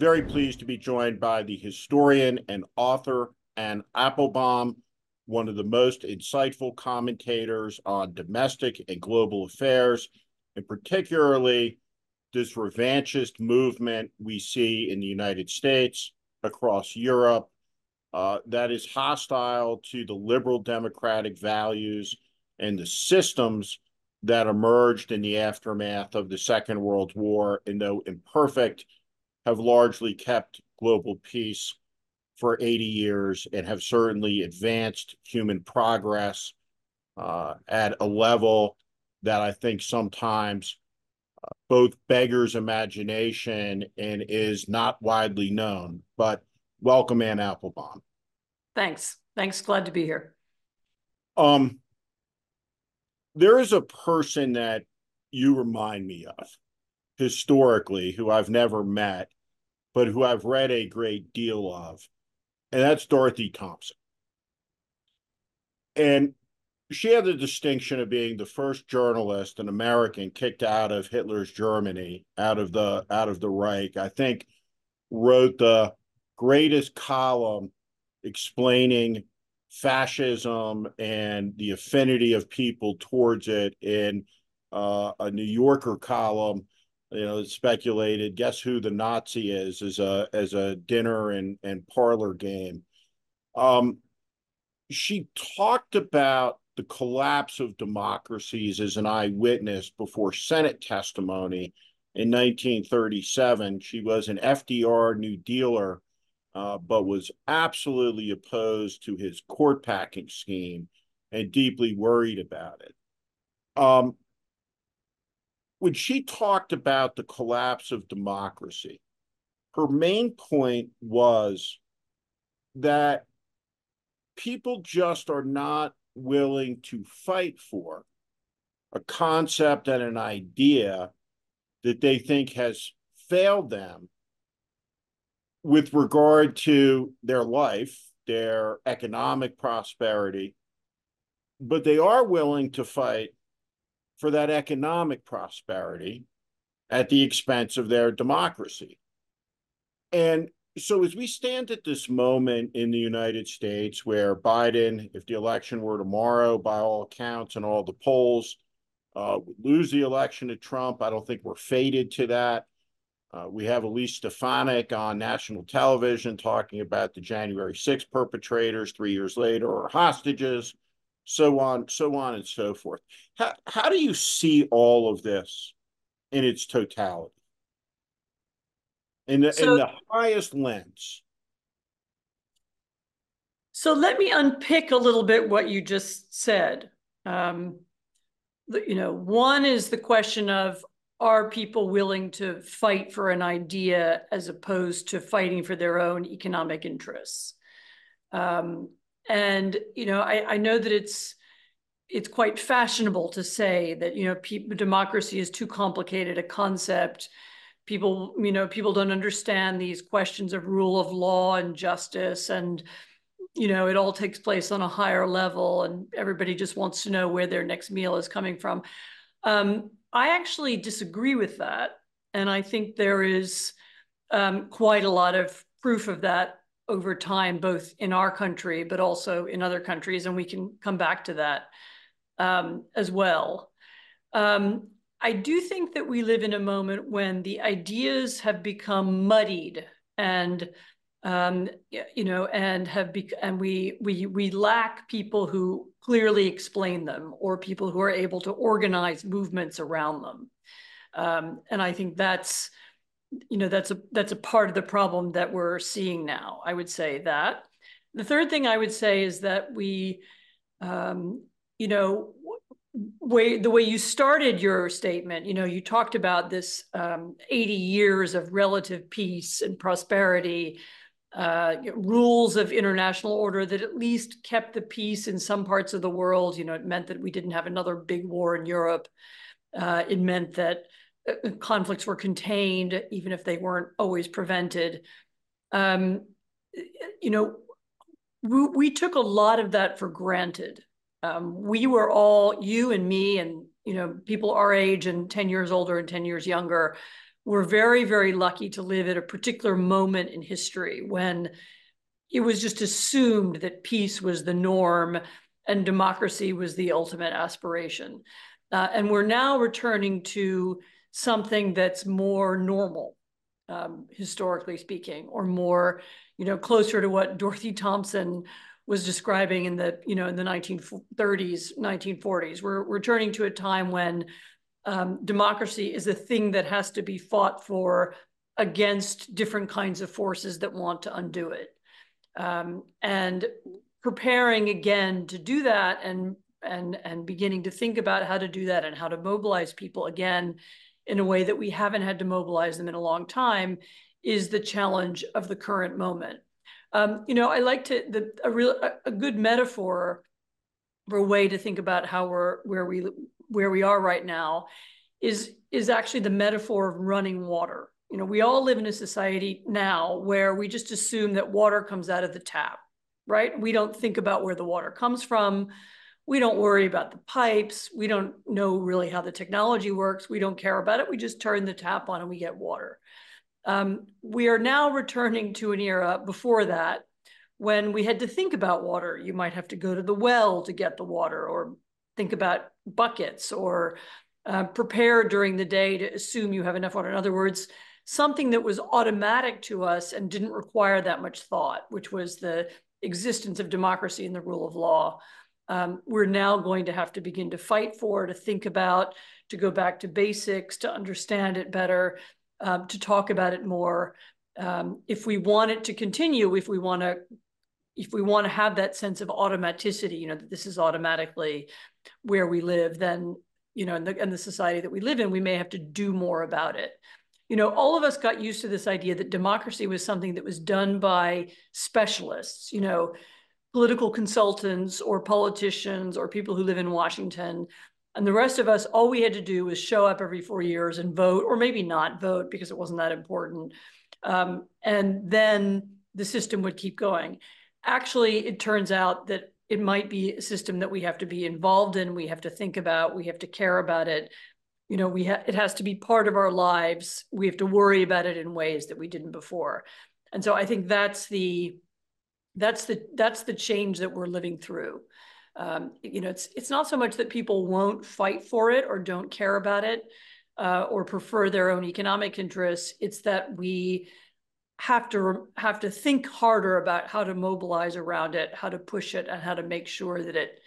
very pleased to be joined by the historian and author Anne Applebaum, one of the most insightful commentators on domestic and global affairs, and particularly this revanchist movement we see in the United States, across Europe, uh, that is hostile to the liberal democratic values and the systems that emerged in the aftermath of the Second World War, and though imperfect, have largely kept global peace for 80 years and have certainly advanced human progress uh, at a level that I think sometimes uh, both beggars imagination and is not widely known. But welcome, Anne Applebaum. Thanks. Thanks. Glad to be here. Um, there is a person that you remind me of historically who I've never met, but who I've read a great deal of, and that's Dorothy Thompson. And she had the distinction of being the first journalist, an American, kicked out of Hitler's Germany, out of the out of the Reich. I think wrote the greatest column explaining fascism and the affinity of people towards it in uh, a New Yorker column. You know, speculated guess who the Nazi is as a as a dinner and and parlor game. Um, she talked about the collapse of democracies as an eyewitness before Senate testimony in 1937. She was an FDR New Dealer uh, but was absolutely opposed to his court packing scheme and deeply worried about it. Um, when she talked about the collapse of democracy, her main point was that people just are not willing to fight for a concept and an idea that they think has failed them with regard to their life, their economic prosperity, but they are willing to fight for that economic prosperity at the expense of their democracy. And so, as we stand at this moment in the United States, where Biden, if the election were tomorrow, by all accounts and all the polls, uh, would lose the election to Trump, I don't think we're fated to that. Uh, we have Elise Stefanik on national television talking about the January 6 perpetrators three years later or hostages, so on, so on and so forth. How, how do you see all of this in its totality? In the, so, in the highest lens? So let me unpick a little bit what you just said. Um, you know, one is the question of are people willing to fight for an idea as opposed to fighting for their own economic interests? Um, and you know, I, I, know that it's it's quite fashionable to say that you know people, democracy is too complicated a concept. People, you know, people don't understand these questions of rule of law and justice, and you know, it all takes place on a higher level, and everybody just wants to know where their next meal is coming from. Um, I actually disagree with that. And I think there is um, quite a lot of proof of that over time, both in our country, but also in other countries. And we can come back to that um, as well. Um, I do think that we live in a moment when the ideas have become muddied and um, you know, and have be and we we we lack people who clearly explain them or people who are able to organize movements around them. Um, and I think that's you know that's a that's a part of the problem that we're seeing now. I would say that. The third thing I would say is that we, um, you know, way the way you started your statement, you know, you talked about this um, 80 years of relative peace and prosperity uh, rules of international order that at least kept the peace in some parts of the world. You know, it meant that we didn't have another big war in Europe. Uh, it meant that conflicts were contained, even if they weren't always prevented. Um, you know, we, we, took a lot of that for granted. Um, we were all, you and me, and you know, people our age and 10 years older and 10 years younger, we're very, very lucky to live at a particular moment in history when it was just assumed that peace was the norm and democracy was the ultimate aspiration. Uh, and we're now returning to something that's more normal, um, historically speaking, or more, you know, closer to what Dorothy Thompson was describing in the, you know, in the 1930s, 1940s. We're returning to a time when um, democracy is a thing that has to be fought for against different kinds of forces that want to undo it. Um, and preparing again to do that and and and beginning to think about how to do that and how to mobilize people again in a way that we haven't had to mobilize them in a long time is the challenge of the current moment. Um, you know, I like to the a real a, good metaphor for a way to think about how we're where we where we are right now is is actually the metaphor of running water. You know, we all live in a society now where we just assume that water comes out of the tap, right? We don't think about where the water comes from. We don't worry about the pipes. We don't know really how the technology works. We don't care about it. We just turn the tap on and we get water. Um, we are now returning to an era before that when we had to think about water. You might have to go to the well to get the water or think about buckets or uh, prepare during the day to assume you have enough water. In other words, something that was automatic to us and didn't require that much thought, which was the existence of democracy and the rule of law. Um, we're now going to have to begin to fight for, to think about, to go back to basics, to understand it better, um, to talk about it more. Um, if we want it to continue, if we want to, if we want to have that sense of automaticity, you know, that this is automatically where we live, then you know, in the, in the society that we live in, we may have to do more about it you know, all of us got used to this idea that democracy was something that was done by specialists, you know, political consultants or politicians or people who live in Washington. And the rest of us, all we had to do was show up every four years and vote, or maybe not vote because it wasn't that important. Um, and then the system would keep going. Actually, it turns out that it might be a system that we have to be involved in, we have to think about, we have to care about it, you know, we ha- it has to be part of our lives. We have to worry about it in ways that we didn't before. And so I think that's the that's the that's the change that we're living through. Um, you know, it's it's not so much that people won't fight for it or don't care about it uh, or prefer their own economic interests. It's that we have to have to think harder about how to mobilize around it, how to push it, and how to make sure that it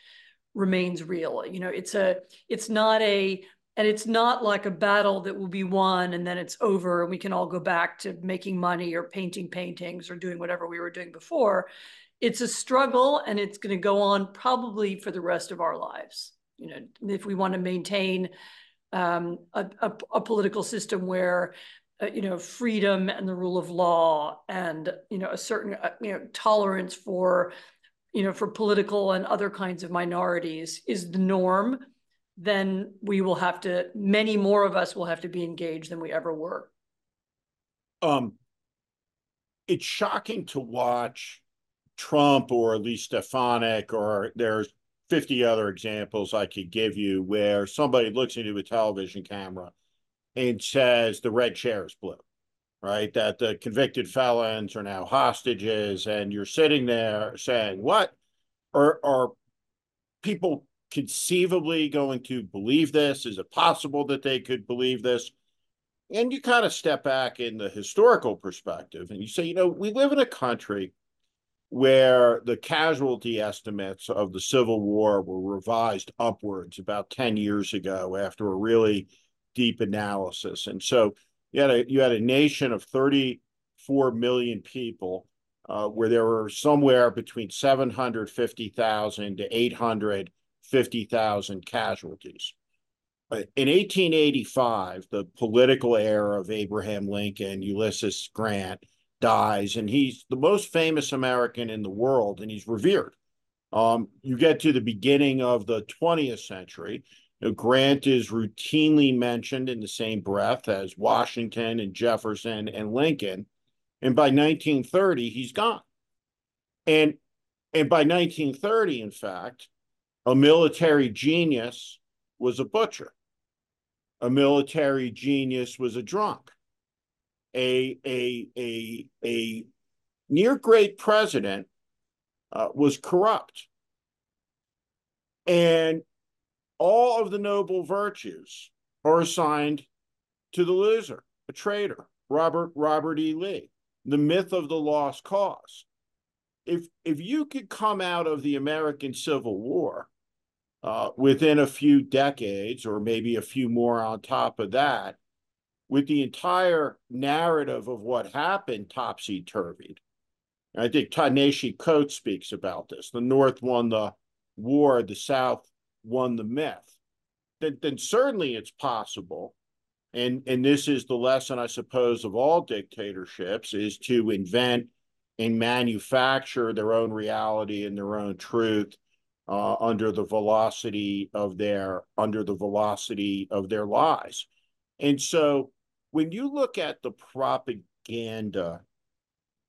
remains real. You know, it's a it's not a and it's not like a battle that will be won and then it's over and we can all go back to making money or painting paintings or doing whatever we were doing before. It's a struggle and it's going to go on probably for the rest of our lives. You know, if we want to maintain um, a, a, a, political system where, uh, you know, freedom and the rule of law and, you know, a certain, uh, you know, tolerance for, you know, for political and other kinds of minorities is the norm then we will have to, many more of us will have to be engaged than we ever were. Um, it's shocking to watch Trump or Elise Stefanik, or there's 50 other examples I could give you where somebody looks into a television camera and says the red chair is blue, right? That the convicted felons are now hostages, and you're sitting there saying, What? Are, are people conceivably going to believe this? Is it possible that they could believe this? And you kind of step back in the historical perspective and you say, you know, we live in a country where the casualty estimates of the Civil War were revised upwards about 10 years ago after a really deep analysis. And so you had a, you had a nation of 34 million people uh, where there were somewhere between 750,000 to 800 50,000 casualties. In 1885, the political heir of Abraham Lincoln, Ulysses Grant, dies, and he's the most famous American in the world, and he's revered. Um, you get to the beginning of the 20th century, Grant is routinely mentioned in the same breath as Washington and Jefferson and Lincoln. And by 1930, he's gone. And, and by 1930, in fact, a military genius was a butcher. A military genius was a drunk. a a a a near great president uh, was corrupt, and all of the noble virtues are assigned to the loser, a traitor, Robert Robert E. Lee, the myth of the lost cause. If if you could come out of the American Civil War uh, within a few decades, or maybe a few more on top of that, with the entire narrative of what happened topsy turvied. I think Ta-Nehisi Coates speaks about this. The North won the war, the South won the myth. Then, then certainly it's possible and and this is the lesson i suppose of all dictatorships is to invent and manufacture their own reality and their own truth uh, under the velocity of their under the velocity of their lies. And so when you look at the propaganda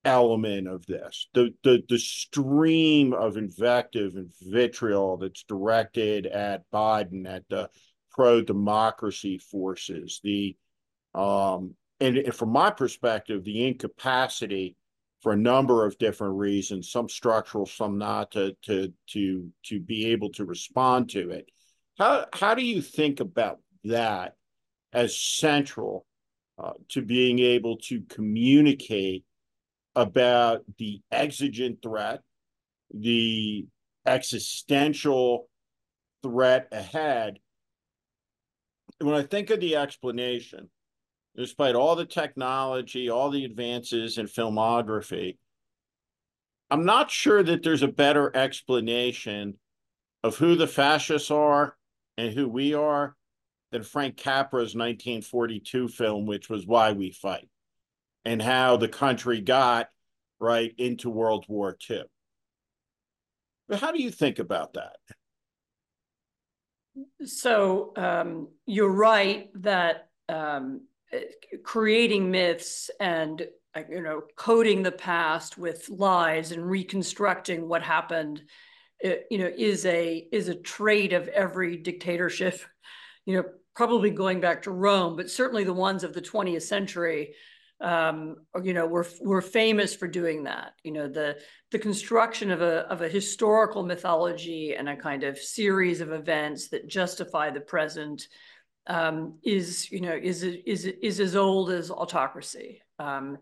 element of this the the, the stream of invective and vitriol that's directed at biden at the pro democracy forces, the um, and, and from my perspective, the incapacity for a number of different reasons, some structural, some not, to to to to be able to respond to it. How how do you think about that as central uh, to being able to communicate about the exigent threat, the existential threat ahead, when I think of the explanation, despite all the technology, all the advances in filmography, I'm not sure that there's a better explanation of who the fascists are and who we are than Frank Capra's 1942 film, which was Why We Fight, and how the country got right into World War II. But how do you think about that? So um, you're right that um, creating myths and uh, you know coding the past with lies and reconstructing what happened, uh, you know, is a is a trait of every dictatorship. You know, probably going back to Rome, but certainly the ones of the 20th century um, you know, we're we're famous for doing that. You know, the the construction of a of a historical mythology and a kind of series of events that justify the present um, is, you know, is is is as old as autocracy. Um,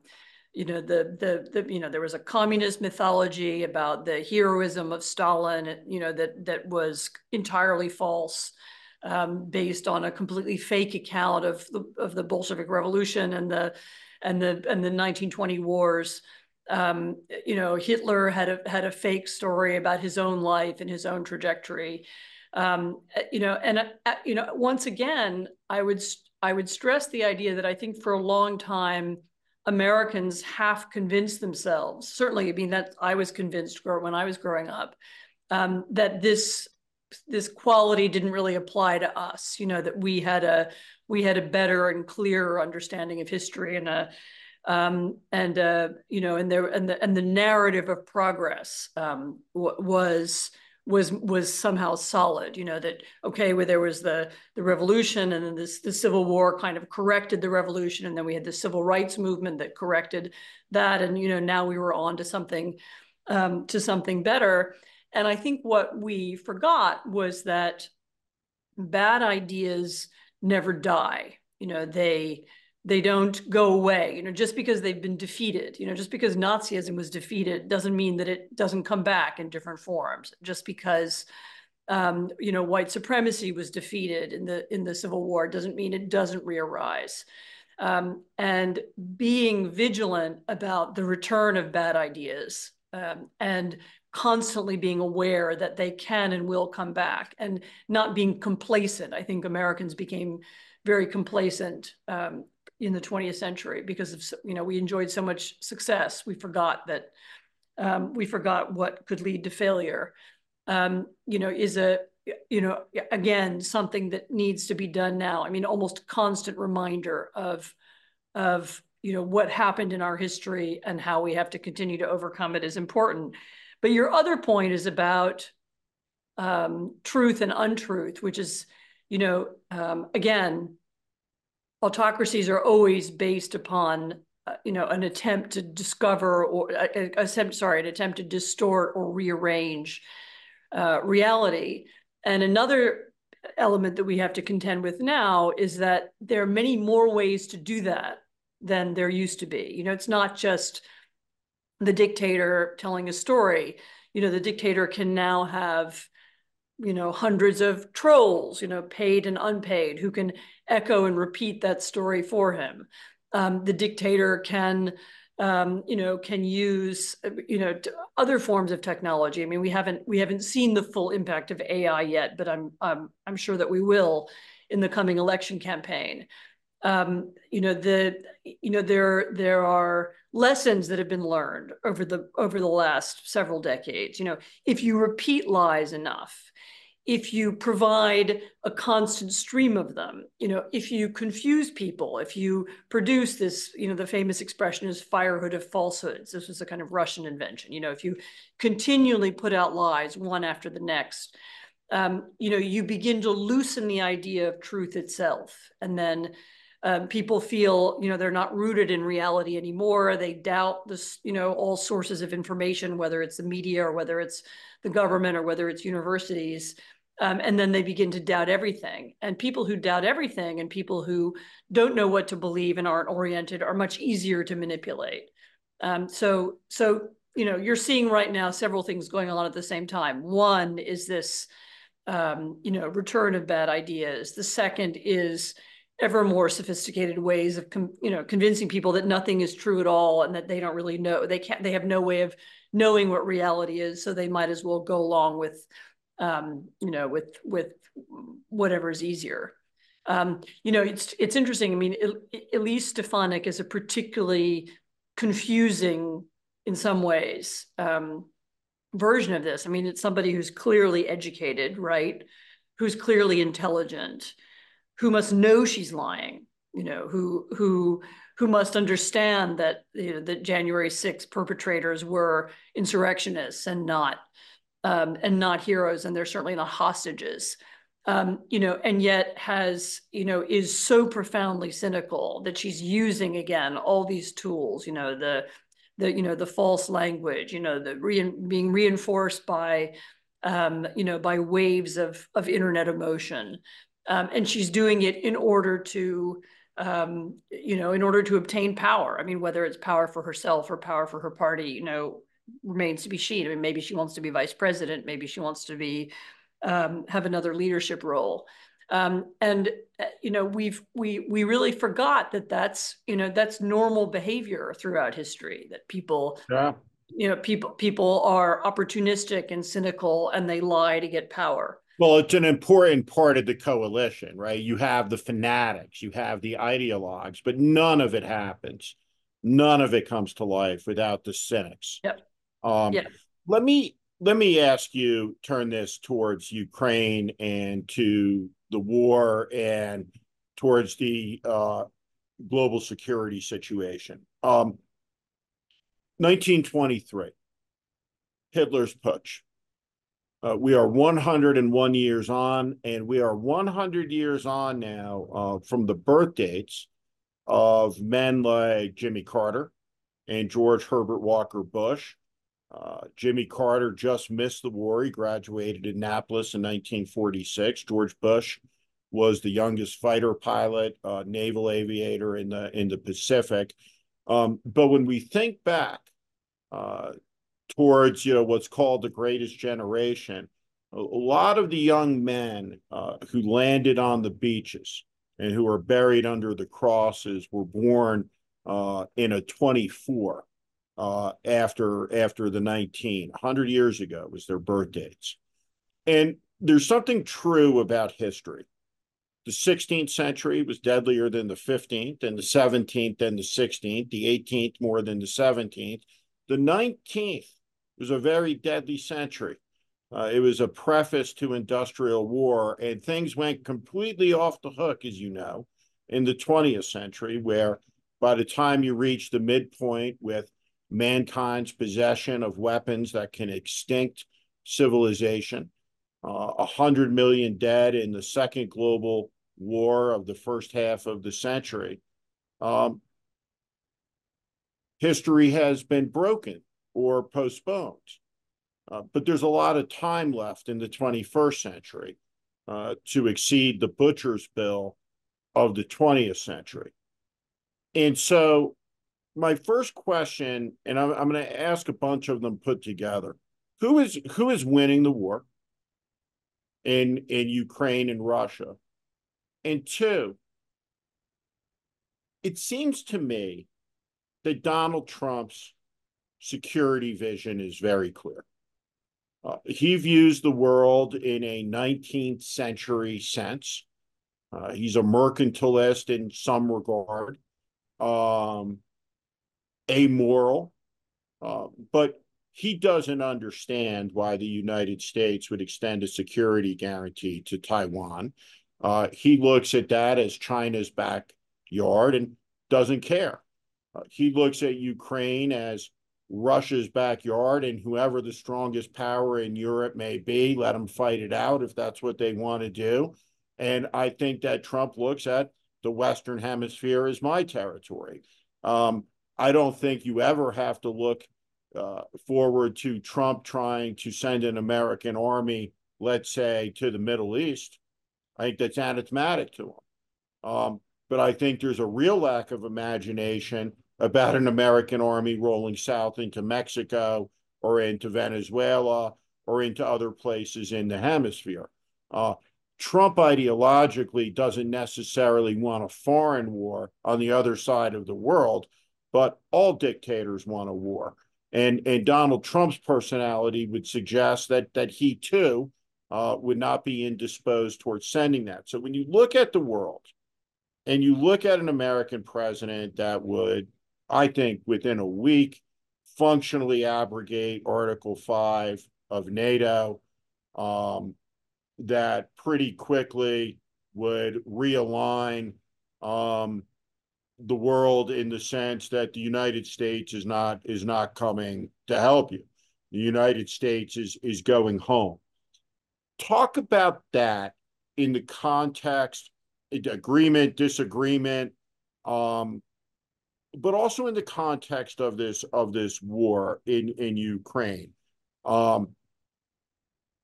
you know, the the the you know, there was a communist mythology about the heroism of Stalin. You know, that that was entirely false. Um, based on a completely fake account of the of the Bolshevik Revolution and the and the and the 1920 wars. Um, you know, Hitler had a had a fake story about his own life and his own trajectory. Um, you know, and uh, you know, once again, I would I would stress the idea that I think for a long time Americans half convinced themselves. Certainly, I mean that I was convinced when I was growing up um, that this this quality didn't really apply to us. You know that we had a we had a better and clearer understanding of history and a um, and uh, you know and there and the and the narrative of progress um, was was was somehow solid you know that okay where there was the the revolution and then this the civil war kind of corrected the revolution and then we had the civil rights movement that corrected that and you know now we were on to something um, to something better and i think what we forgot was that bad ideas never die. You know, they they don't go away. You know, just because they've been defeated, you know, just because Nazism was defeated doesn't mean that it doesn't come back in different forms. Just because um, you know, white supremacy was defeated in the in the Civil War doesn't mean it doesn't re-arise. Um, and being vigilant about the return of bad ideas um, and constantly being aware that they can and will come back and not being complacent. I think Americans became very complacent um, in the 20th century because of, you know, we enjoyed so much success. We forgot that, um, we forgot what could lead to failure, um, you know, is a, you know, again, something that needs to be done now. I mean, almost constant reminder of, of, you know, what happened in our history and how we have to continue to overcome it is important. But your other point is about um, truth and untruth, which is, you know, um, again, autocracies are always based upon uh, you know, an attempt to discover or uh, attempt, sorry, an attempt to distort or rearrange uh, reality. And another element that we have to contend with now is that there are many more ways to do that than there used to be. You know, it's not just the dictator telling a story. You know, the dictator can now have you know hundreds of trolls you know paid and unpaid who can echo and repeat that story for him. Um, the dictator can um, you know can use you know other forms of technology. I mean we haven't we haven't seen the full impact of ai yet but i'm i'm, I'm sure that we will in the coming election campaign. Um, you know the you know there there are lessons that have been learned over the over the last several decades. You know if you repeat lies enough if you provide a constant stream of them you know if you confuse people if you produce this you know the famous expression is firehose of falsehoods. This was a kind of russian invention you know if you continually put out lies one after the next um, you know you begin to loosen the idea of truth itself and then um, people feel you know they're not rooted in reality anymore. They doubt this you know all sources of information whether it's the media or whether it's the government or whether it's universities. Um, and then they begin to doubt everything. And people who doubt everything and people who don't know what to believe and aren't oriented are much easier to manipulate. Um, so so you know you're seeing right now several things going on at the same time. One is this um, you know return of bad ideas. The second is ever more sophisticated ways of you know convincing people that nothing is true at all and that they don't really know they can't they have no way of knowing what reality is so they might as well go along with um, you know with with whatever is easier. Um, you know it's it's interesting i mean elise stefanik is a particularly confusing in some ways um, version of this. I mean it's somebody who's clearly educated right? Who's clearly intelligent who must know she's lying, you know, who who who must understand that you know, the January 6th perpetrators were insurrectionists and not um, and not heroes, and they're certainly not hostages. Um, you know, and yet has, you know, is so profoundly cynical that she's using again all these tools, you know, the the you know the false language, you know, the re being reinforced by um, you know by waves of of internet emotion, um, and she's doing it in order to, um, you know, in order to obtain power. I mean, whether it's power for herself or power for her party, you know, remains to be seen. I mean, maybe she wants to be vice president. Maybe she wants to be um, have another leadership role. Um, and uh, you know, we've we we really forgot that that's you know that's normal behavior throughout history. That people, yeah. you know, people people are opportunistic and cynical, and they lie to get power. Well, it's an important part of the coalition, right? You have the fanatics, you have the ideologues, but none of it happens. None of it comes to life without the cynics. Yep. Um, yep. Let me let me ask you turn this towards Ukraine and to the war and towards the uh, global security situation. Um, 1923, Hitler's putsch. Uh, we are 101 years on, and we are 100 years on now uh, from the birth dates of men like Jimmy Carter and George Herbert Walker Bush. Uh, Jimmy Carter just missed the war. He graduated in Annapolis in 1946. George Bush was the youngest fighter pilot, uh, naval aviator in the in the Pacific. Um, but when we think back uh, towards you know what's called the greatest generation a, lot of the young men uh, who landed on the beaches and who are buried under the crosses were born uh, in a 24 uh, after after the 19 100 years ago was their birth dates. And there's something true about history. The 16th century was deadlier than the 15th and the 17th than the 16th the 18th more than the 17th the 19th was a very deadly century. Uh, it was a preface to industrial war, and things went completely off the hook, as you know, in the 20th century, where by the time you reach the midpoint with mankind's possession of weapons that can extinct civilization, uh, a uh, hundred million dead in the second global war of the first half of the century. Um, history has been broken or postponed. Uh, but there's a lot of time left in the 21st century uh, to exceed the butcher's bill of the 20th century. And so, my first question, and I'm, I'm going to ask a bunch of them put together: who is who is winning the war in in Ukraine and Russia? And two, it seems to me that Donald Trump's security vision is very clear. Uh, he views the world in a 19th century sense. Uh, he's a mercantilist in some regard, um, amoral, uh, but he doesn't understand why the United States would extend a security guarantee to Taiwan. Uh, he looks at that as China's backyard and doesn't care. Uh, he looks at Ukraine as Russia's backyard, and whoever the strongest power in Europe may be, let them fight it out if that's what they want to do. And I think that Trump looks at the Western Hemisphere as my territory. Um, I don't think you ever have to look uh, forward to Trump trying to send an American army, let's say, to the Middle East. I think that's anathematic to him. Um, but I think there's a real lack of imagination about an American army rolling south into Mexico or into Venezuela or into other places in the hemisphere. Uh, Trump ideologically doesn't necessarily want a foreign war on the other side of the world, but all dictators want a war. And, and Donald Trump's personality would suggest that, that he too uh, would not be indisposed towards sending that. So when you look at the world and you look at an American president that would I think within a week, functionally abrogate Article 5 of NATO, um, that pretty quickly would realign um, the world in the sense that the United States is not is not coming to help you. The United States is is going home. Talk about that in the context, agreement, disagreement, um, but also in the context of this of this war in in Ukraine. Um,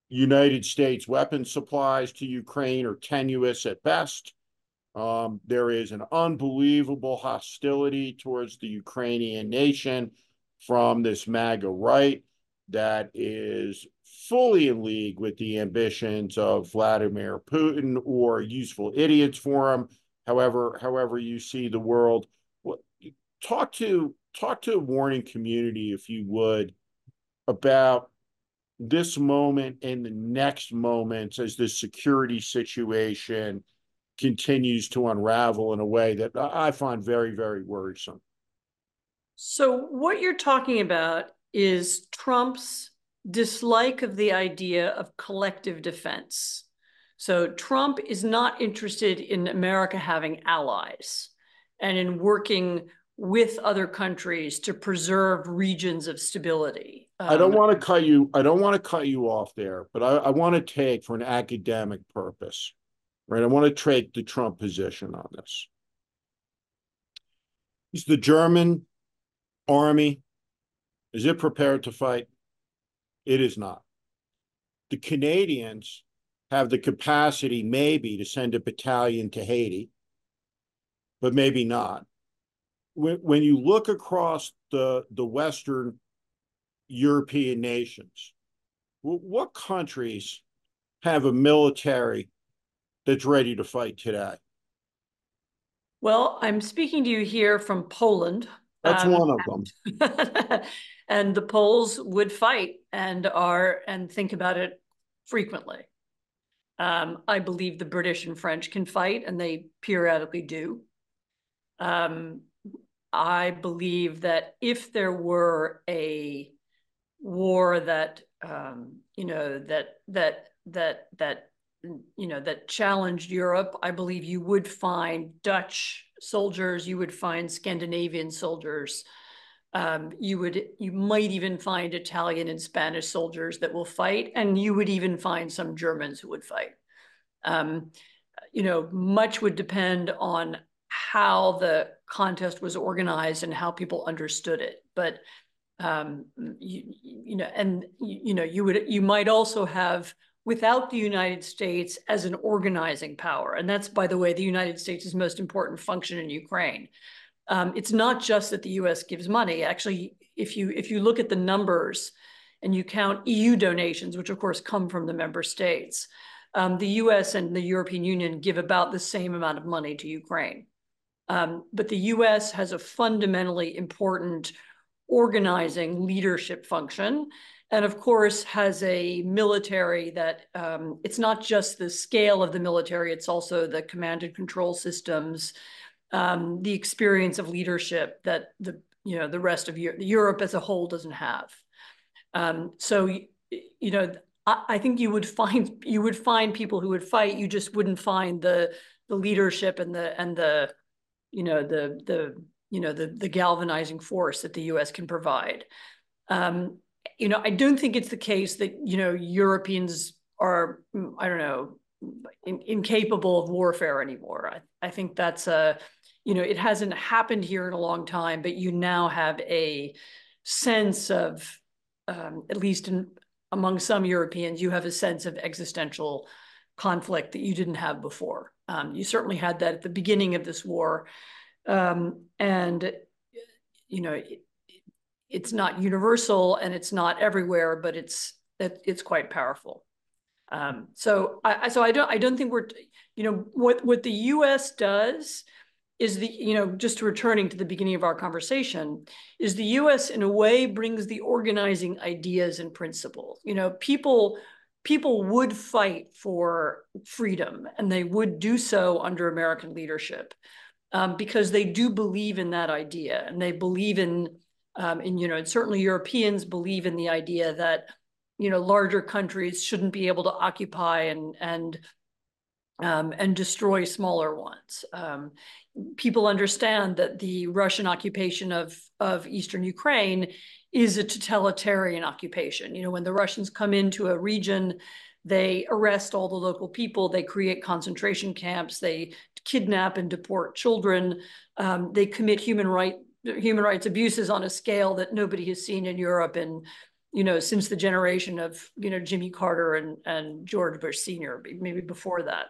United States weapons supplies to Ukraine are tenuous at best. Um, there is an unbelievable hostility towards the Ukrainian nation from this MAGA right that is fully in league with the ambitions of Vladimir Putin or useful idiots for him. However, however you see the world, talk to talk to a warning community if you would about this moment and the next moments as this security situation continues to unravel in a way that I find very, very worrisome. So, what you're talking about is Trump's dislike of the idea of collective defense. So, Trump is not interested in America having allies and in working with other countries to preserve regions of stability. Um, I don't um, want to cut you. I don't want to cut you off there, but I, I want to take for an academic purpose, right? I want to take the Trump position on this. Is the German army is it prepared to fight? It is not. The Canadians have the capacity, maybe, to send a battalion to Haiti, but maybe not when, when you look across the, the Western European nations, what countries have a military that's ready to fight today? Well, I'm speaking to you here from Poland. That's um, one of them. and the Poles would fight and are and think about it frequently. Um, I believe the British and French can fight, and they periodically do. Um, I believe that if there were a war that um, you know that that that that you know that challenged Europe, I believe you would find Dutch soldiers, you would find Scandinavian soldiers, um, you would you might even find Italian and Spanish soldiers that will fight, and you would even find some Germans who would fight. Um, you know, much would depend on how the contest was organized and how people understood it. But um, you, you know, and you know, you would you might also have without the United States as an organizing power, and that's by the way the United States' is most important function in Ukraine. Um, it's not just that the U.S. gives money. Actually, if you if you look at the numbers and you count EU donations, which of course come from the member states, um, the U.S. and the European Union give about the same amount of money to Ukraine. Um, but the U.S. has a fundamentally important organizing leadership function. And of course, has a military that um, it's not just the scale of the military, it's also the command and control systems, um, the experience of leadership that the you know the rest of Europe, Europe as a whole doesn't have. Um, so you know, I, I think you would find you would find people who would fight. You just wouldn't find the the leadership and the and the you know the the you know, the, the galvanizing force that the U.S. can provide. Um, you know, I don't think it's the case that, you know, Europeans are, I don't know, in, incapable of warfare anymore. I, I think that's a, you know, it hasn't happened here in a long time, but you now have a sense of, um, at least in, among some Europeans, you have a sense of existential conflict that you didn't have before. Um, you certainly had that at the beginning of this war. Um, and, you know, it, it's not universal and it's not everywhere, but it's it, it's quite powerful. Um, so I so I don't I don't think we're you know what what the U.S. does is the you know just returning to the beginning of our conversation is the U.S. in a way brings the organizing ideas and principles. You know people people would fight for freedom and they would do so under American leadership um, because they do believe in that idea and they believe in, um, and you know, and certainly Europeans believe in the idea that you know larger countries shouldn't be able to occupy and and um, and destroy smaller ones. Um, people understand that the Russian occupation of of eastern Ukraine is a totalitarian occupation. You know, when the Russians come into a region they arrest all the local people. They create concentration camps. They kidnap and deport children. Um, they commit human right human rights abuses on a scale that nobody has seen in Europe and you know since the generation of you know Jimmy Carter and and George Bush Senior maybe before that.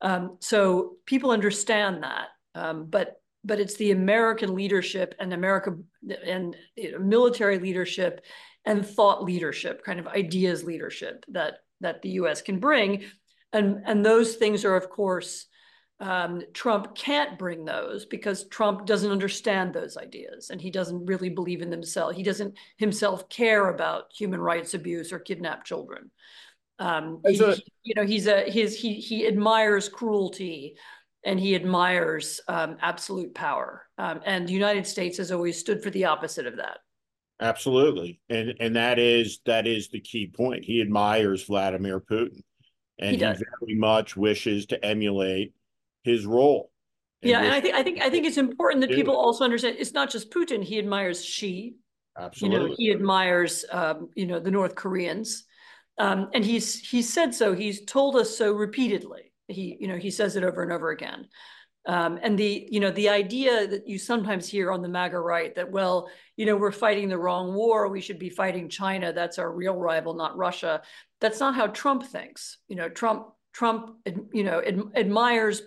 Um, so people understand that, um, but but it's the American leadership and America and military leadership and thought leadership, kind of ideas leadership that that the U.S. can bring, and and those things are of course. Um, Trump can't bring those because Trump doesn't understand those ideas and he doesn't really believe in themselves. He doesn't himself care about human rights abuse or kidnapped children. Um, he, you know, he's a his he he admires cruelty and he admires um, absolute power. Um, and the United States has always stood for the opposite of that. Absolutely. And and that is that is the key point. He admires Vladimir Putin and he, he very much wishes to emulate his role. And yeah, and I think I think I think it's important that people also understand it's not just Putin. He admires Xi. Absolutely. You know, he admires um, you know the North Koreans. Um, and he's he's said so. He's told us so repeatedly. He you know he says it over and over again. Um, and the, you know, the idea that you sometimes hear on the MAGA right that, well, you know, we're fighting the wrong war. We should be fighting China. That's our real rival, not Russia. That's not how Trump thinks. You know, Trump, Trump, you know, ad admires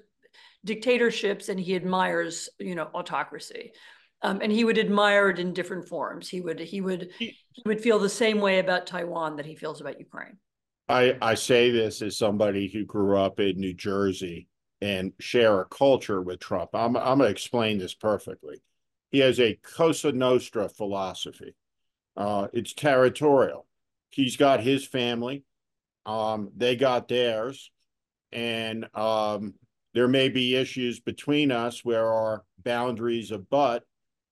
dictatorships and he admires, you know, autocracy. Um, and he would admire it in different forms. He would, he would, he would feel the same way about Taiwan that he feels about Ukraine. I, I say this as somebody who grew up in New Jersey and share a culture with Trump. I'm, I'm going to explain this perfectly. He has a Cosa Nostra philosophy. Uh, it's territorial. He's got his family. Um, they got theirs. And um, there may be issues between us where our boundaries abut,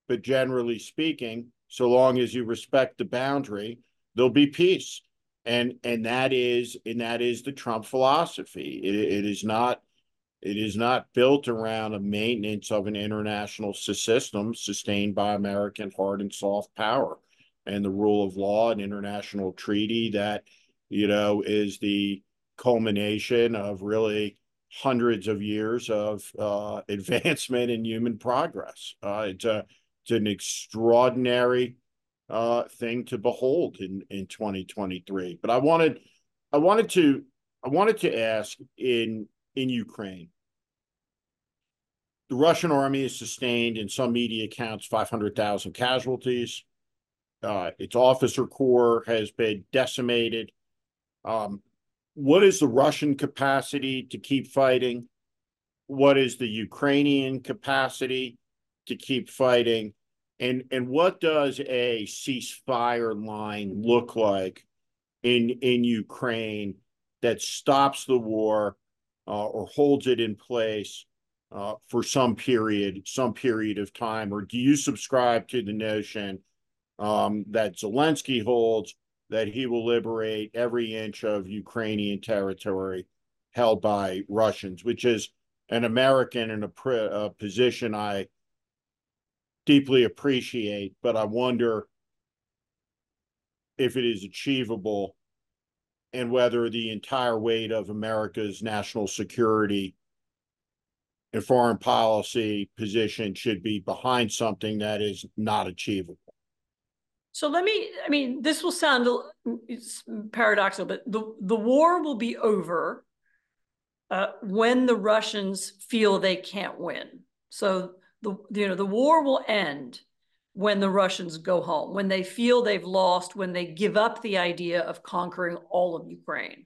but generally speaking, so long as you respect the boundary, there'll be peace. And and that is and that is the Trump philosophy. it, it is not it is not built around a maintenance of an international system sustained by American hard and soft power and the rule of law and international treaty that, you know, is the culmination of really hundreds of years of uh, advancement in human progress. Uh, it's a it's an extraordinary uh, thing to behold in in 2023. But I wanted I wanted to I wanted to ask in in Ukraine. The Russian army has sustained, in some media accounts, 500,000 casualties. Uh, its officer corps has been decimated. Um, what is the Russian capacity to keep fighting? What is the Ukrainian capacity to keep fighting? And and what does a ceasefire line look like in in Ukraine that stops the war uh, or holds it in place uh, for some period, some period of time? Or do you subscribe to the notion um, that Zelensky holds that he will liberate every inch of Ukrainian territory held by Russians, which is an American in a, a position I deeply appreciate, but I wonder if it is achievable and whether the entire weight of America's national security and foreign policy position should be behind something that is not achievable. So let me, I mean, this will sound paradoxical, but the, the war will be over uh, when the Russians feel they can't win. So the, you know, the war will end when the Russians go home, when they feel they've lost, when they give up the idea of conquering all of Ukraine.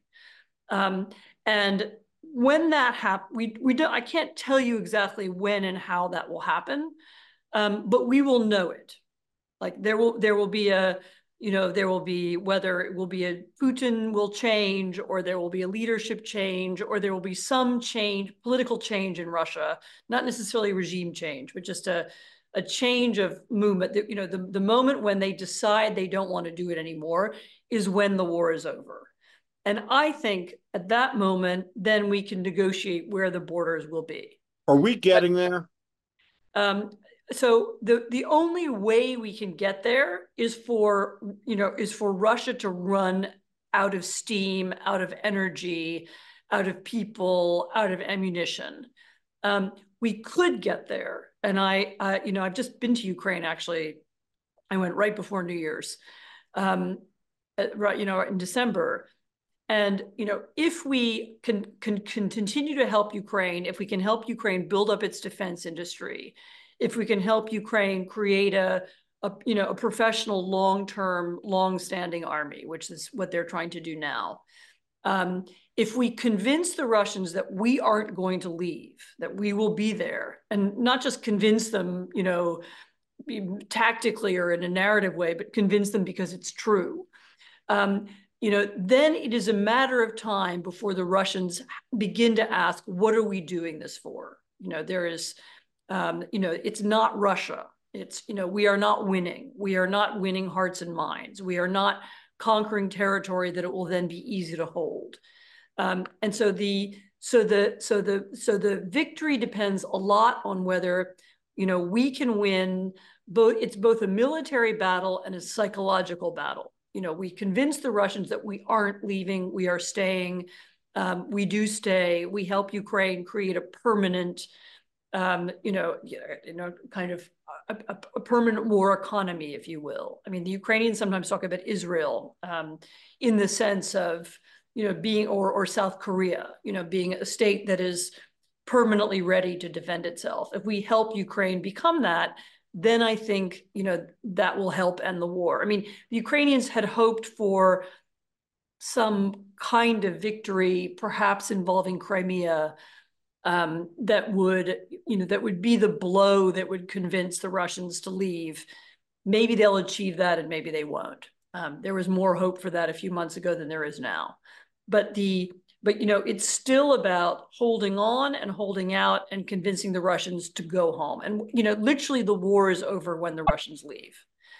Um, and when that happens, we, we don't, I can't tell you exactly when and how that will happen, um, but we will know it. Like there will, there will be a, you know, there will be whether it will be a Putin will change or there will be a leadership change or there will be some change, political change in Russia, not necessarily regime change, but just a, a change of movement. You know, the, the moment when they decide they don't want to do it anymore is when the war is over. And I think at that moment, then we can negotiate where the borders will be. Are we getting but, there? Um, so the the only way we can get there is for you know is for Russia to run out of steam, out of energy, out of people, out of ammunition. Um, we could get there and I, uh, you know, I've just been to Ukraine. Actually, I went right before New Year's, um, uh, right, you know, in December. And you know, if we can, can can continue to help Ukraine, if we can help Ukraine build up its defense industry, if we can help Ukraine create a, a you know a professional, long-term, long-standing army, which is what they're trying to do now. Um, if we convince the Russians that we aren't going to leave, that we will be there, and not just convince them, you know, tactically or in a narrative way, but convince them because it's true. Um, you know, then it is a matter of time before the Russians begin to ask, what are we doing this for? You know, there is, um, you know, it's not Russia. It's, you know, we are not winning. We are not winning hearts and minds. We are not conquering territory that it will then be easy to hold. Um, and so the so the so the so the victory depends a lot on whether you know we can win both it's both a military battle and a psychological battle you know we convince the russians that we aren't leaving we are staying um, we do stay we help ukraine create a permanent um, you know you know kind of a, a, permanent war economy if you will i mean the ukrainians sometimes talk about israel um, in the sense of you know, being or or South Korea, you know, being a state that is permanently ready to defend itself. If we help Ukraine become that, then I think, you know, that will help end the war. I mean, the Ukrainians had hoped for some kind of victory, perhaps involving Crimea, um, that would, you know, that would be the blow that would convince the Russians to leave. Maybe they'll achieve that and maybe they won't. Um, there was more hope for that a few months ago than there is now but the but you know it's still about holding on and holding out and convincing the russians to go home and you know literally the war is over when the russians leave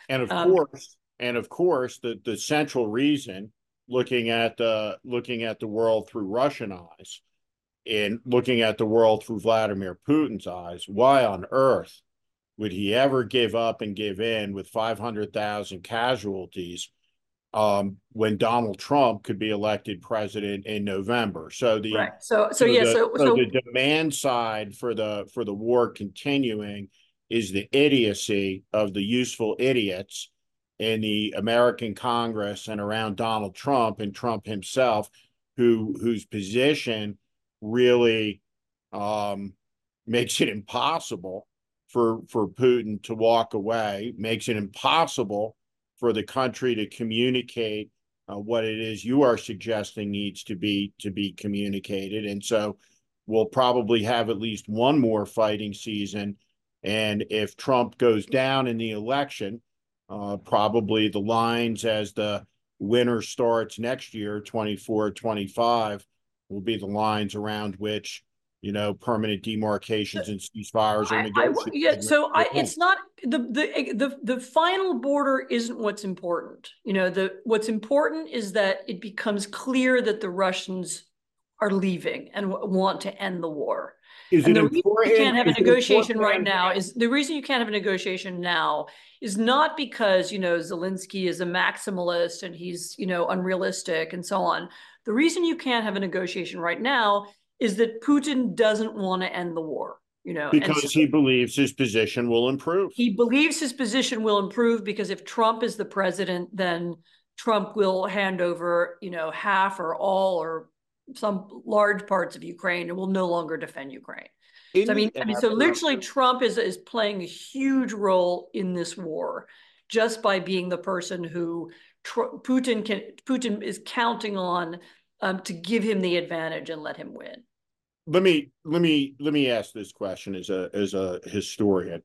and of um, course and of course the the central reason looking at the looking at the world through russian eyes and looking at the world through vladimir putin's eyes why on earth would he ever give up and give in with 500,000 casualties um, when Donald Trump could be elected president in November. So the right. so so, so yeah the, so, so, so the demand side for the for the war continuing is the idiocy of the useful idiots in the American Congress and around Donald Trump and Trump himself, who whose position really um, makes it impossible for for Putin to walk away, makes it impossible for the country to communicate uh, what it is you are suggesting needs to be to be communicated. And so we'll probably have at least one more fighting season. And if Trump goes down in the election, uh, probably the lines as the winter starts next year, 24, 25, will be the lines around which you know, permanent demarcations and ceasefires are negotiated. yeah, so I, it's not the, the the the final border isn't what's important. You know, the what's important is that it becomes clear that the Russians are leaving and want to end the war. Is and it the reason you can't have a negotiation right now is the reason you can't have a negotiation now is not because you know Zelensky is a maximalist and he's you know unrealistic and so on. The reason you can't have a negotiation right now is that Putin doesn't want to end the war. You know, Because so he believes his position will improve. he believes his position will improve because if Trump is the president, then Trump will hand over, you know, half or all or some large parts of Ukraine and will no longer defend Ukraine. So I mean, I mean, so literally Trump is is playing a huge role in this war just by being the person who Putin can Putin is counting on um, to give him the advantage and let him win. let me let me let me ask this question as a as a historian.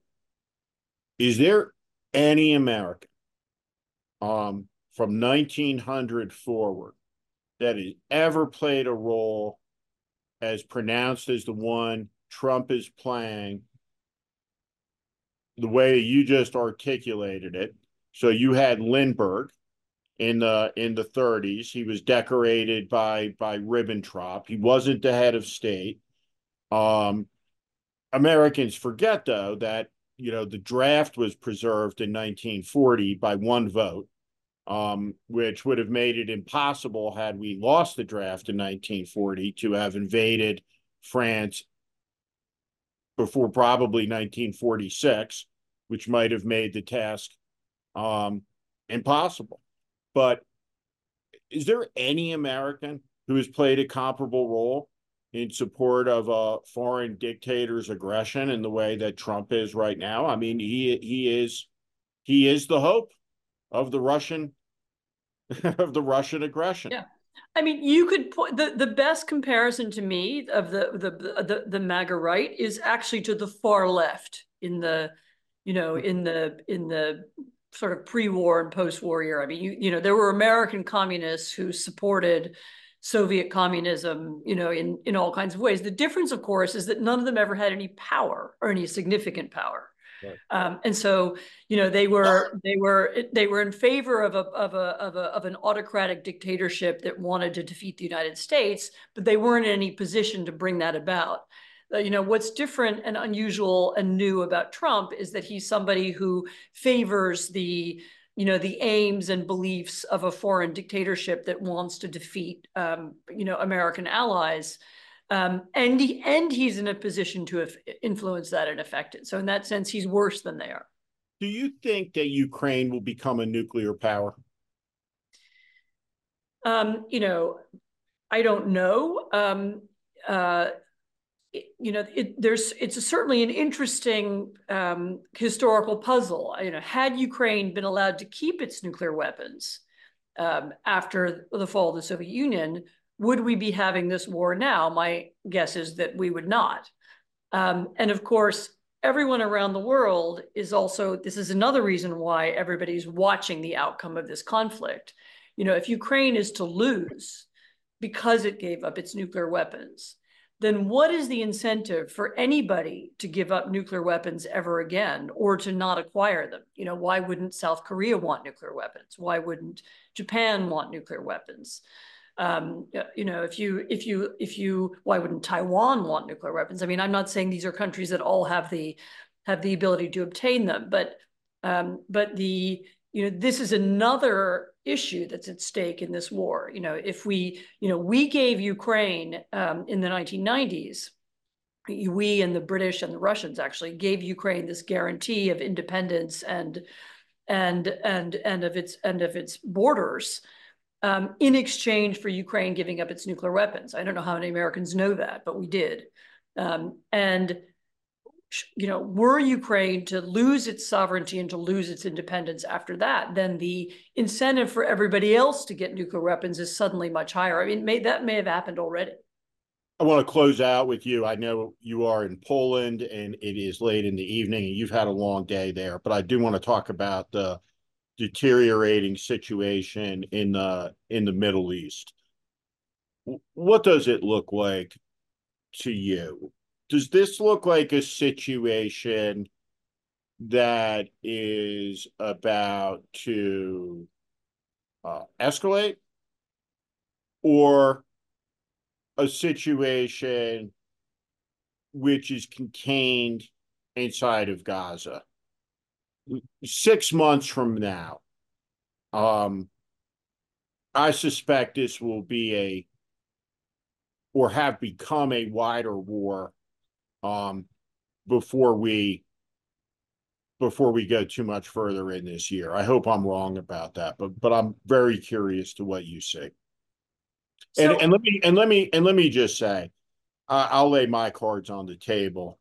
Is there any American um from 1900 forward that has ever played a role as pronounced as the one Trump is playing the way you just articulated it? So you had Lindbergh in the in the 30s. He was decorated by by Ribbentrop. He wasn't the head of state. Um, Americans forget though that you know the draft was preserved in 1940 by one vote, um, which would have made it impossible had we lost the draft in 1940 to have invaded France before probably 1946, which might have made the task um, impossible. But is there any American who has played a comparable role in support of a foreign dictator's aggression in the way that Trump is right now? I mean, he he is he is the hope of the Russian of the Russian aggression. Yeah. I mean, you could put the, the best comparison to me of the, the the the MAGA right is actually to the far left in the, you know, hmm. in the in the sort of pre-war and post-war era. I mean, you you know, there were American communists who supported Soviet communism, you know, in in all kinds of ways. The difference, of course, is that none of them ever had any power or any significant power. Right. Um, and so, you know, they were they were they were in favor of a of a of a of an autocratic dictatorship that wanted to defeat the United States, but they weren't in any position to bring that about. You know, what's different and unusual and new about Trump is that he's somebody who favors the you know the aims and beliefs of a foreign dictatorship that wants to defeat um, you know American allies. Um, and he, and he's in a position to influence that and affect it. So in that sense, he's worse than they are. Do you think that Ukraine will become a nuclear power? Um, you know, I don't know. Um, uh, you know, it, there's it's certainly an interesting um, historical puzzle. You know, had Ukraine been allowed to keep its nuclear weapons um, after the fall of the Soviet Union, would we be having this war now? My guess is that we would not. Um, and of course, everyone around the world is also, this is another reason why everybody's watching the outcome of this conflict. You know, if Ukraine is to lose because it gave up its nuclear weapons, then what is the incentive for anybody to give up nuclear weapons ever again or to not acquire them? You know, why wouldn't South Korea want nuclear weapons? Why wouldn't Japan want nuclear weapons? Um, you know, if you if you if you why wouldn't Taiwan want nuclear weapons? I mean, I'm not saying these are countries that all have the have the ability to obtain them, but um, but the you know this is another issue that's at stake in this war. You know, if we, you know, we gave Ukraine um, in the 1990s, we and the British and the Russians actually gave Ukraine this guarantee of independence and and and and of its and of its borders um, in exchange for Ukraine giving up its nuclear weapons. I don't know how many Americans know that, but we did. Um, and you know, were Ukraine to lose its sovereignty and to lose its independence after that, then the incentive for everybody else to get nuclear weapons is suddenly much higher. I mean, may, that may have happened already. I want to close out with you. I know you are in Poland and it is late in the evening and you've had a long day there, but I do want to talk about the deteriorating situation in the in the Middle East. What does it look like to you? Does this look like a situation that is about to uh, escalate or a situation which is contained inside of Gaza? Six months from now, um, I suspect this will be a or have become a wider war um, before we before we go too much further in this year. I hope I'm wrong about that, but but I'm very curious to what you see. So, and and let me and let me and let me just say, uh, I'll lay my cards on the table.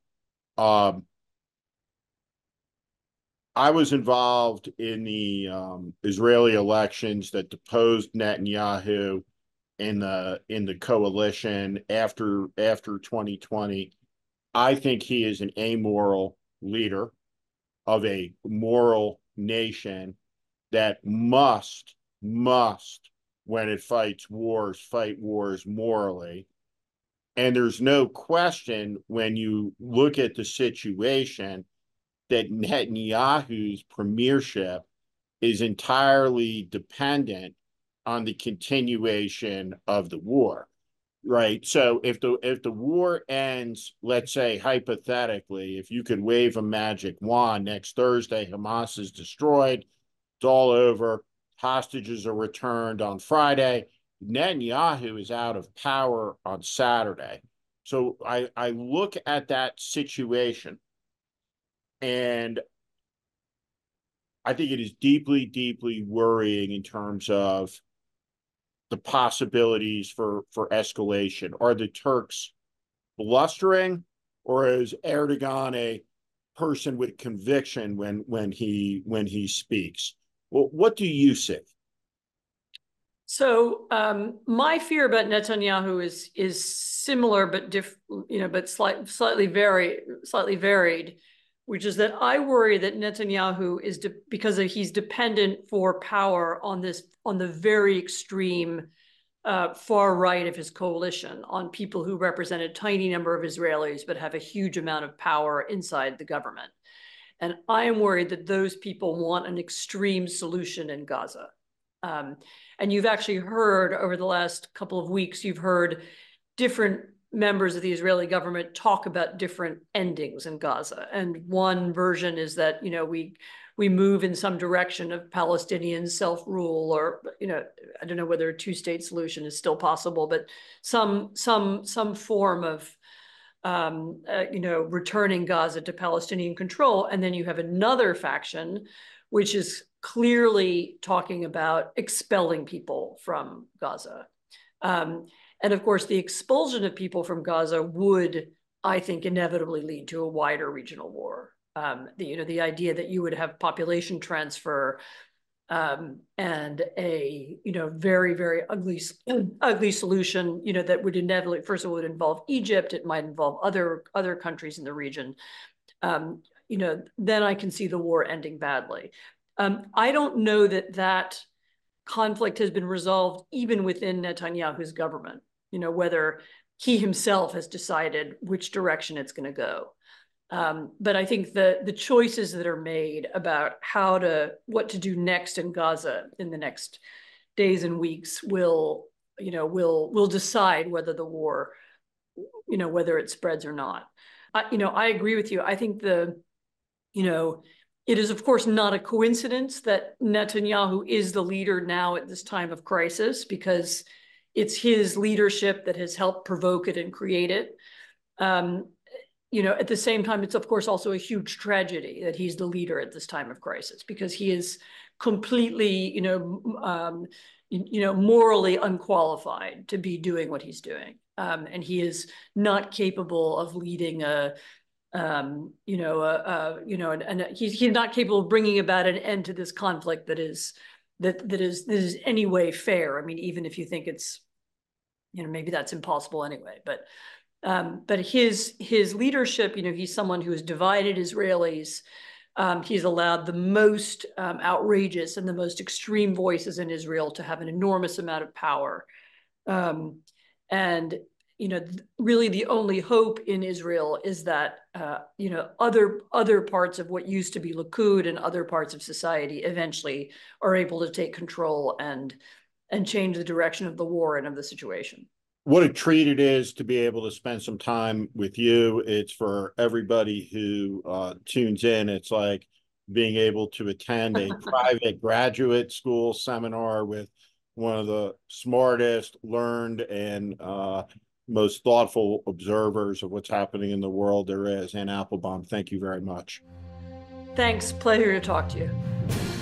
Um, I was involved in the um, Israeli elections that deposed Netanyahu in the in the coalition after after 2020 I think he is an amoral leader of a moral nation that must, must, when it fights wars, fight wars morally. And there's no question when you look at the situation that Netanyahu's premiership is entirely dependent on the continuation of the war right so if the if the war ends let's say hypothetically if you could wave a magic wand next thursday hamas is destroyed it's all over hostages are returned on friday netanyahu is out of power on saturday. So i i look at that situation and i think it is deeply deeply worrying in terms of the possibilities for for escalation? Are the Turks blustering, or is Erdogan a person with conviction when when he when he speaks? Well, what do you see? So um, my fear about Netanyahu is is similar but diff, you know, but slight, slightly very slightly varied, which is that I worry that Netanyahu is de- because he's dependent for power on this on the very extreme uh, far right of his coalition, on people who represent a tiny number of Israelis but have a huge amount of power inside the government. And I am worried that those people want an extreme solution in Gaza. Um, and you've actually heard over the last couple of weeks, you've heard different members of the Israeli government talk about different endings in Gaza. And one version is that, you know, we we move in some direction of Palestinian self-rule or, you know, I don't know whether a two-state solution is still possible, but some some some form of um, uh, you know, returning Gaza to Palestinian control. And then you have another faction, which is clearly talking about expelling people from Gaza. Um, and of course, the expulsion of people from Gaza would, I think, inevitably lead to a wider regional war. Um, the, you know, the idea that you would have population transfer um, and a, you know, very, very ugly, ugly solution, you know, that would inevitably, first of all, would involve Egypt. It might involve other, other countries in the region. Um, you know, then I can see the war ending badly. Um, I don't know that that conflict has been resolved even within Netanyahu's government, you know, whether he himself has decided which direction it's going to go. Um, but I think the the choices that are made about how to what to do next in Gaza in the next days and weeks will you know will will decide whether the war you know whether it spreads or not. I, you know I agree with you. I think the you know it is, of course, not a coincidence that Netanyahu is the leader now at this time of crisis because it's his leadership that has helped provoke it and create it. Um, you know, at the same time, it's of course also a huge tragedy that he's the leader at this time of crisis because he is completely, you know, um, you know, morally unqualified to be doing what he's doing. Um, and he is not capable of leading a, um, you know, a, a you know, and, and he's he's not capable of bringing about an end to this conflict that is that that is that is any way fair. I mean, even if you think it's, you know, maybe that's impossible anyway. But um, but his his leadership, you know, he's someone who has divided Israelis. Um, he's allowed the most um, outrageous and the most extreme voices in Israel to have an enormous amount of power. Um, and you know, really the only hope in Israel is that uh, you know other other parts of what used to be Likud and other parts of society eventually are able to take control and and change the direction of the war and of the situation what a treat it is to be able to spend some time with you. It's for everybody who uh, tunes in. It's like being able to attend a private graduate school seminar with one of the smartest, learned, and uh, most thoughtful observers of what's happening in the world there is. Anne Applebaum, thank you very much. Thanks. Pleasure to talk to you.